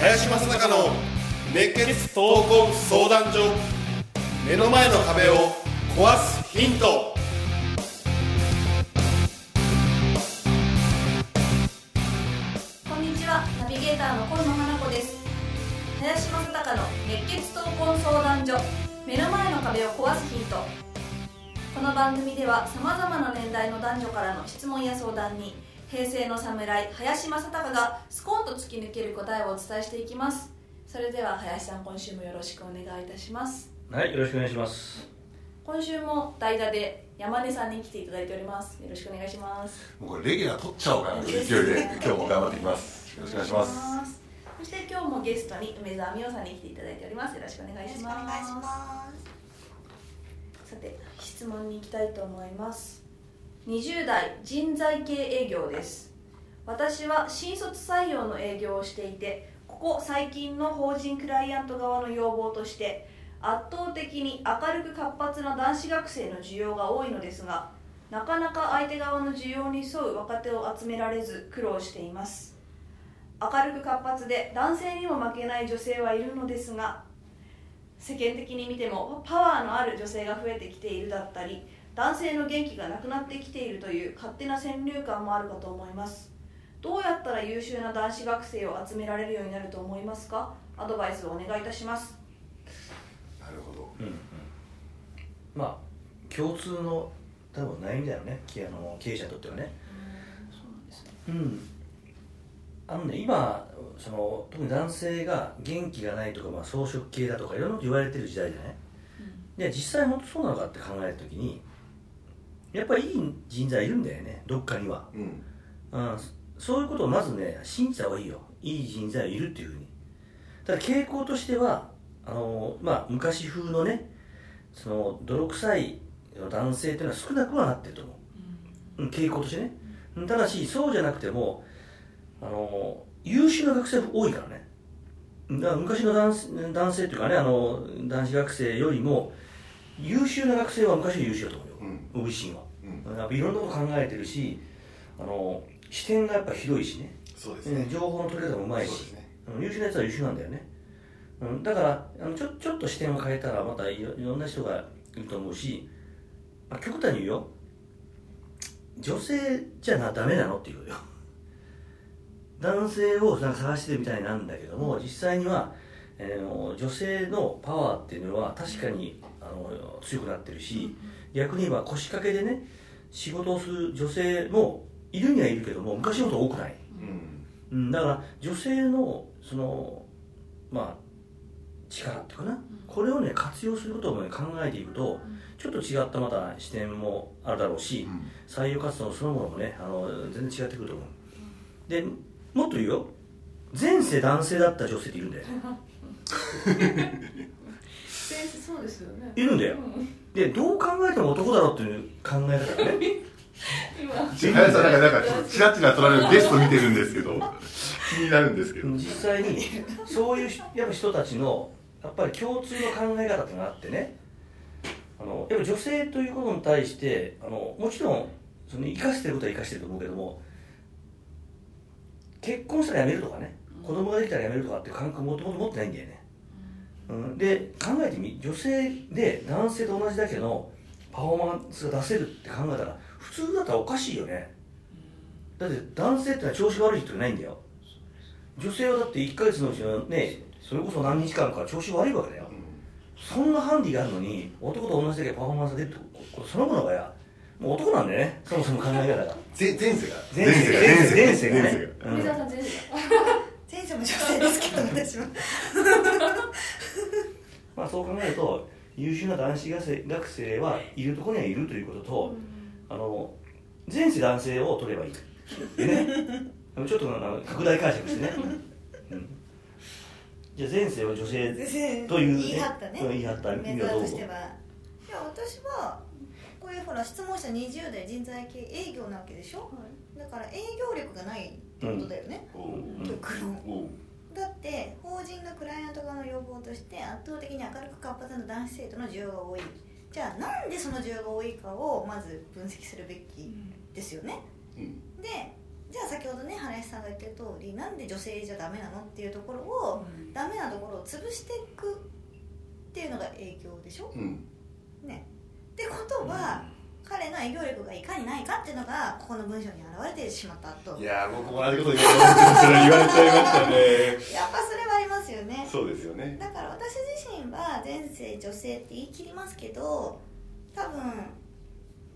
林正孝の熱血闘魂相談所目の前の壁を壊すヒント。こんにちは。ナビゲーターの今野花子です。林正孝の熱血闘魂相談所。目の前の壁を壊すヒント。この番組ではさまざまな年代の男女からの質問や相談に平成の侍林正孝がスコーンと突き抜ける答えをお伝えしていきます。それでは林さん今週もよろしくお願いいたします。はい、よろしくお願いします。今週も代打で山根さんに来ていただいております。よろしくお願いします。もうこれレギュラー取っちゃおうかなという勢いで。今日も頑張っていきます。よろしくお願いします。すそして今日もゲストに梅澤美桜さんに来ていただいております。よろしくお願いします。さて質問に行きたいと思います。20代人材系営業です。私は新卒採用の営業をしていてここ最近の法人クライアント側の要望として圧倒的に明るく活発な男子学生の需要が多いのですがなかなか相手側の需要に沿う若手を集められず苦労しています。明るく活発で男性にも負けない女性はいるのですが世間的に見てもパワーのある女性が増えてきているだったり男性の元気がなくなってきているという勝手な先入観もあるかと思いますどうやったら優秀な男子学生を集められるようになると思いますか？アドバイスをお願いいたしますなるほどうんうん。まあ、共通の多分悩みだよね、きあの経営者にとってはね。そうなんですねうん。あのね、今、その特に男性が元気がないとか、まあ、草食系だとかいろんなこと言われてる時代じゃない？で実際本当そうなのかって考えた時にやっぱりいい人材いるんだよねどっかには、うん。うん、そういうことをまずね信じた方がいいよ。いい人材いるっていうふうに。ただ傾向としてはあのまあ昔風のねその泥臭い男性っていうのは少なくはなってると思う、うん、傾向としてね。うんただしそうじゃなくてもあの優秀な学生多いからね。だから昔の男性男性っていうかねあの男子学生よりも優秀な学生は昔より優秀だと思うよ、うん。僕自身は、うん。やっぱいろんなこと考えてるしあの視点がやっぱ広いしね。そうですね。情報の取り方もうまいし。ね。うん優秀なやつは優秀なんだよね、うん、だからあのちょちょっと視点を変えたらまたいろいろんな人がいると思うし、まあ、極端に言うよ。女性じゃなダメなの？っていうよ男性をなんか探してるみたいなんだけども実際には、えー女性のパワーっていうのは確かにあの強くなってるし逆に言えば腰掛けでね仕事をする女性もいるにはいるけども昔ほど多くない。うん。うん、だから女性のそのまあ力っていうかな、これをね活用することを、ね、考えていくとちょっと違ったまた視点もあるだろうし、うん。採用活動そのものもねあの全然違ってくると思う。でもっと言うよ。前世男性だった女性っているんだよ。ね先生そうですよね。いるんだよ。でどう考えても男だろうっていう考え方がね。今。林さんなんかなんかちょっとチラチラ撮られるゲスト見てるんですけど気になるんですけど。実際にそういうやっぱ人たちのやっぱり共通の考え方っていうのがあってね。あのやっぱ女性ということに対してあのもちろんその生かしてることは生かしてると思うけども結婚したら辞めるとかね。子供ができたら辞めるとかって感覚もともと持ってないんだよね、うん、で考えてみ女性で男性と同じだけのパフォーマンスが出せるって考えたら普通だったらおかしいよね。だって男性ってのは調子悪い人いないんだよ。女性はだって1ヶ月のうちのねそれこそ何日間か調子悪いわけだよ。そんなハンディがあるのに男と同じだけパフォーマンスが出るってそのものがやもう男なんだよね。そもそも考え方が。前前世が。前世が。前世前世がね。前世が。前世も女性ですけど私はまあそう考えると優秀な男子学生学生はいるところにはいるということと、あの前世男性を取ればいい。でねちょっとあの拡大解釈してね、うん、じゃあ前世は女性という、ね、言い張ったね。うん言い張った。意メ味はどうぞ。ンバーとしては。いや私はこういうほら質問者20代人材系営業なわけでしょ？だから営業力がないってことだよね、おう極論。だって法人のクライアント側の要として圧倒的に明るく活発な男子生徒の需要が多い。じゃあなんでその需要が多いかをまず分析するべきですよね、うん。でじゃあ先ほどね原西さんが言ってる通りなんで女性じゃダメなのっていうところを、ダメなところを潰していくっていうのが影響でしょ？うん。ねってことは、彼の営業力がいかにないかっていうのがここの文章に表れてしまったと。いやー僕も同じこと言われそれ言われちゃいましたね。やっぱそれはありますよね。そうですよね。だから私自身は前世女性って言い切りますけど多分、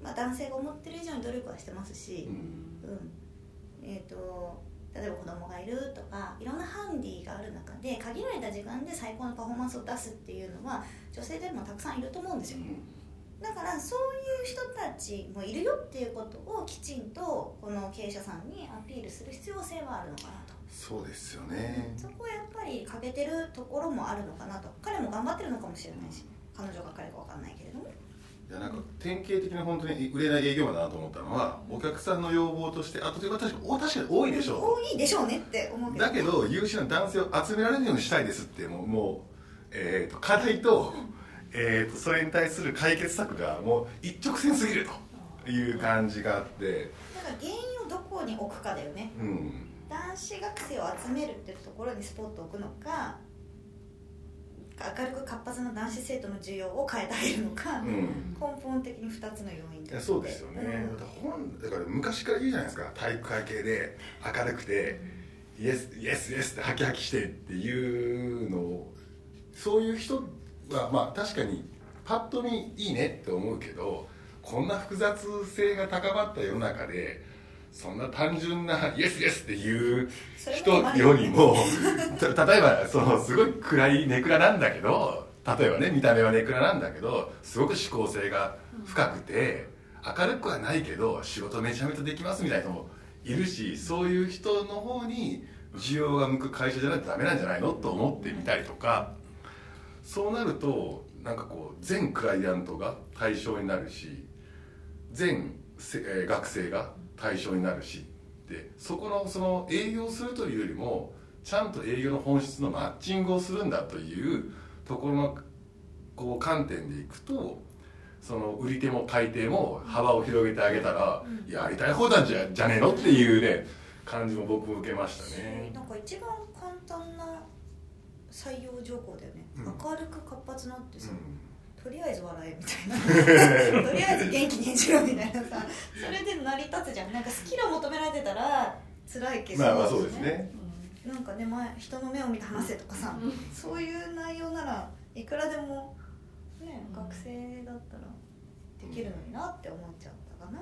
まあ、男性が思ってる以上に努力はしてますしう、ん。うん。えー、と例えば子供がいるとかいろんなハンディがある中で限られた時間で最高のパフォーマンスを出すっていうのは女性でもたくさんいると思うんですよだからそういう人たちもいるよっていうことをきちんとこの経営者さんにアピールする必要性はあるのかなと。そうですよね。そこはやっぱり欠けてるところもあるのかなと。彼も頑張ってるのかもしれないし彼女が彼か分かんないけれども。いやなんか典型的な本当に売れない営業マンだなと思ったのはお客さんの要望としてあというか確か確かに多いでしょ多いでしょうねって思うけど。だけど優秀な男性を集められるようにしたいですってもうもう、えー、と課題と,、えー、とそれに対する解決策がもう一直線すぎるという感じがあって。だから原因をどこに置くかだよね。うん。男子学生を集めるってところにスポットを置くのか明るく活発な男子生徒の需要を変えてあげるのか、うん。根本的に2つの要因いやそうですよね、うん。だから本だから昔から言うじゃないですか体育会系で明るくて、イエスイエスイエスってハキハキしてっていうのをそういう人はまあ確かにパッと見いいねって思うけどこんな複雑性が高まった世の中でそんな単純なイエスイエスっていう人よりもた例えばそのすごい暗いネクラなんだけど例えばね見た目はネクラなんだけどすごく思考性が深くて明るくはないけど仕事めちゃめちゃできますみたいな人もいるしそういう人の方に需要が向く会社じゃないとダメなんじゃないの？と思ってみたりとかそうなるとなんかこう全クライアントが対象になるし全せ、えー学生が対象になるしでそこのその営業するというよりもちゃんと営業の本質のマッチングをするんだというところのこう観点でいくとその売り手も買い手も幅を広げてあげたら、やりたい方なんじゃじゃねえのっていうね感じも僕も受けましたね。なんか一番簡単な採用条項だよね、うん。明るく活発なってさ、うん。とりあえず笑えみたいな。とりあえず元気に演じろみたいなさそれで成り立つじゃん。なんかスキルを求められてたら辛いけど。まあまあそうですね。なんかね前人の目を見て話せとかさ、そういう内容ならいくらでもね、学生だったらできるのになって思っちゃったかな、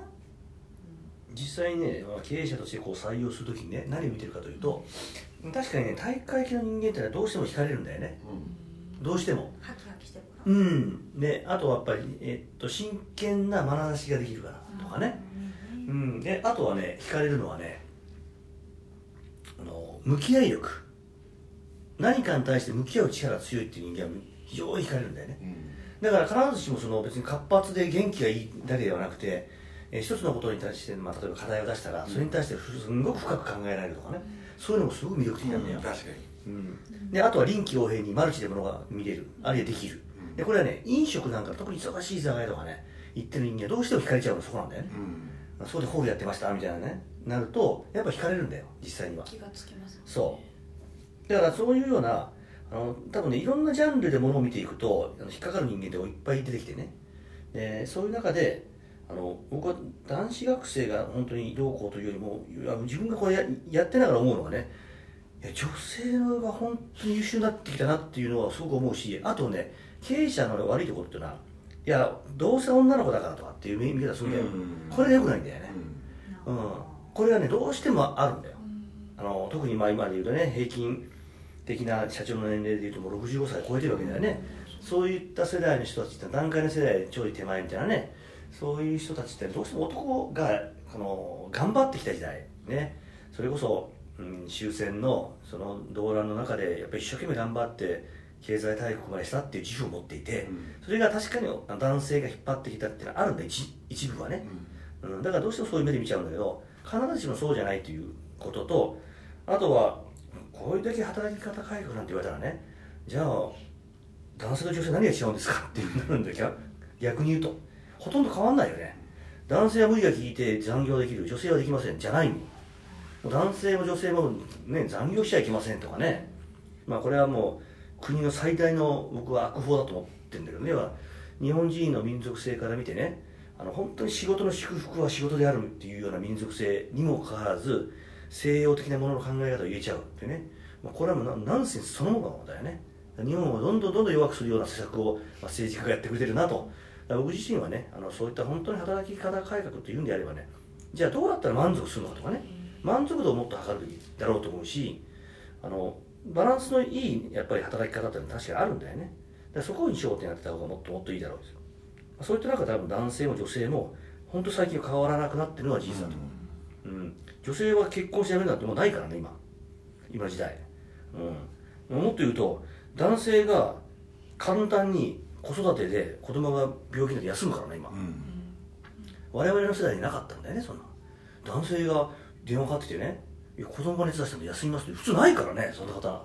実際にねまあ経営者としてこう採用するときにね何を見てるかというと確かにね体育会系の人間ってのはどうしても惹かれるんだよね。どうしても。ハキハキしてるから、うん。であとはやっぱり、えっと、真剣な眼差しができるからとかね、うん、であとはね惹かれるのはねあの向き合い力。何かに対して向き合う力が強いっていう人間は非常に惹かれるんだよね。だから必ずしもその別に活発で元気がいいだけではなくて、えー一つのことに対して、まあ、例えば課題を出したらそれに対してすんごく深く考えられるとかねそういうのもすごく魅力的なんだよ、確かに。うん、であとは臨機応変にマルチでものが見れる。あるいはできる。でこれはね飲食なんか特に忙しい居酒屋とかね行ってる人間はどうしても惹かれちゃうのそこなんだよね、うん。そうでホールやってましたみたいなね。なるとやっぱ惹かれるんだよ実際には。気がつきますそう。だからそういうようなあの多分ねいろんなジャンルでものを見ていくとあの引っかかる人間っていっぱい出てきてね。でそういう中であの僕は男子学生が本当にどうこうというよりも自分がこれややってながら思うのはねいや女性が本当に優秀になってきたなっていうのはすごく思うしあとね経営者の悪いところっていうのはいやどうせ女の子だからとかっていう見方するんだよ、うん。これがよくないんだよね、うん、これはねどうしてもあるんだよ。あの特にまあ今で言うとね平均的な社長の年齢でいうともう65歳超えてるわけだよね、そういった世代の人たちって段階の世代ちょい手前みたいなねそういう人たちってどうしても男がこの頑張ってきた時代ね。それこそ、うん、終戦のその動乱の中でやっぱり一生懸命頑張って経済大国までしたっていう自負を持っていて、それが確かに男性が引っ張ってきたっていうのはあるんだ一一部はね、うん、だからどうしてもそういう目で見ちゃうんだけど必ずしもそうじゃないということとあとはこういうだけ働き方改革なんて言われたらねじゃあ男性と女性何が違うんですかってなるんだけど逆に言うとほとんど変わんないよね。男性は無理が効いて残業できる。女性はできません。じゃないの。男性も女性も、ね、残業しちゃいけませんとかね。まあこれはもう国の最大の僕は悪法だと思ってるんだけどね。は日本人の民族性から見てねあの本当に仕事の祝福は仕事であるっていうような民族性にもかかわらず西洋的なものの考え方を言えちゃうってね、まあ、これはもうナンセンスそのものだよね。日本をどんどんどんどん弱くするような施策を、政治家がやってくれてるなと僕自身はねあのそういった本当に働き方改革というんであればねじゃあどうやったら満足するのかとかね満足度をもっと測るべきだろうと思うしあのバランスのいいやっぱり働き方っていうのは確かにあるんだよね。だそこに焦点当てた方がもっともっといいだろうですよ。そういった中で多分男性も女性も本当最近変わらなくなってるのは事実だと思う、うん、女性は結婚してやめるなんてもうないからね今。今時代、うん、もっと言うと男性が簡単に子育てで子供が病気になって休むからね今、うん、我々の世代になかったんだよねそんな。男性が電話かかってきてねいや子供が熱出したんで休みますって普通ないからねそんな方。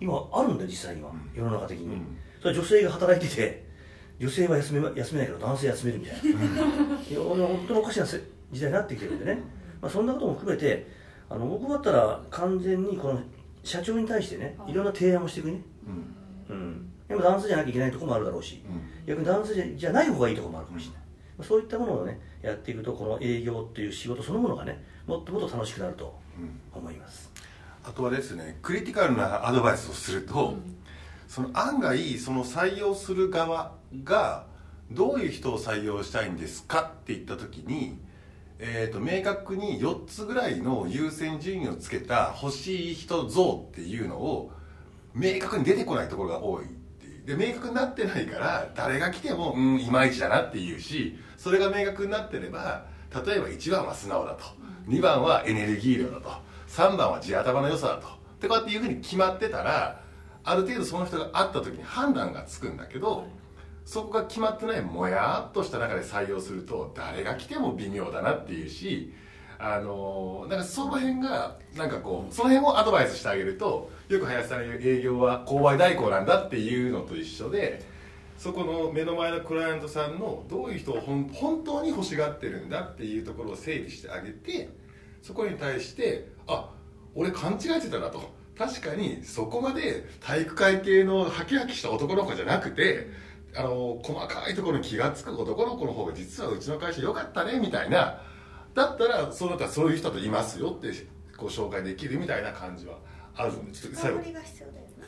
今あるんだよ実際には、うん、世の中的に、うん、それは女性が働いてて女性は休め休めないけど男性休めるみたいな、うん、いや本当におかしな時代になってきてるんでね、まあ、そんなことも含めてあの僕だったら完全にこの社長に対してねい。ろんな提案をしていくね、うん、でも男性じゃなきゃいけないところもあるだろうし、逆に男性じゃない方がいいところもあるかもしれない、まあ、そういったものをねやっていくとこの営業っていう仕事そのものがねもっともっと楽しくなると思います、あとはですねクリティカルなアドバイスをすると、その案外その採用する側がどういう人を採用したいんですかって言った時に、えーと、明確に4つぐらいの優先順位をつけた欲しい人像っていうのを明確に出てこないところが多いで明確になってないから誰が来てもうんいまいちだなっていうしそれが明確になってれば例えば1番は素直だと。2番はエネルギー量だと。3番は地頭の良さだと。ってこうやっていうふうに決まってたらある程度その人が会った時に判断がつくんだけどそこが決まってないもやっとした中で採用すると誰が来ても微妙だなっていうしあのなんかその辺がなんかこうその辺をアドバイスしてあげるとよく林さんが言う営業は購買代行なんだっていうのと一緒でそこの目の前のクライアントさんのどういう人を本当に欲しがってるんだっていうところを整理してあげてそこに対してあ俺勘違いしてたなと。確かにそこまで体育会系のハキハキした男の子じゃなくてあの細かいところに気が付く男の子の方が実はうちの会社良かったねみたいなだったらそうだったらそういう人といますよってご紹介できるみたいな感じはあるのでちょっと最後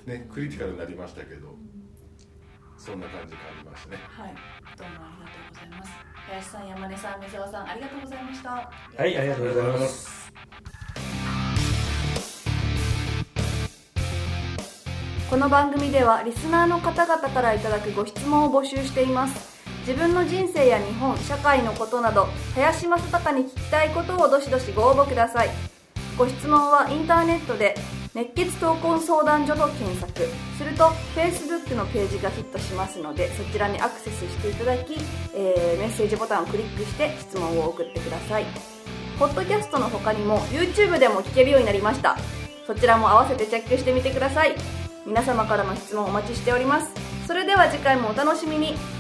ねクリティカルになりましたけど、そんな感じがありましたね。はい。どうもありがとうございます。林さん山根さん水沢さんありがとうございました。はいありがとうございます。この番組ではリスナーの方々からいただくご質問を募集しています自分の人生や日本社会のことなど林正孝に聞きたいことをどしどしご応募ください。ご質問はインターネットで熱血闘魂相談所と検索。すると Facebook のページがヒットしますのでそちらにアクセスしていただき、えー、メッセージボタンをクリックして質問を送ってください。ポッドキャストの他にも YouTube でも聞けるようになりました。そちらも合わせてチェックしてみてください。皆様からの質問お待ちしております。それでは次回もお楽しみに。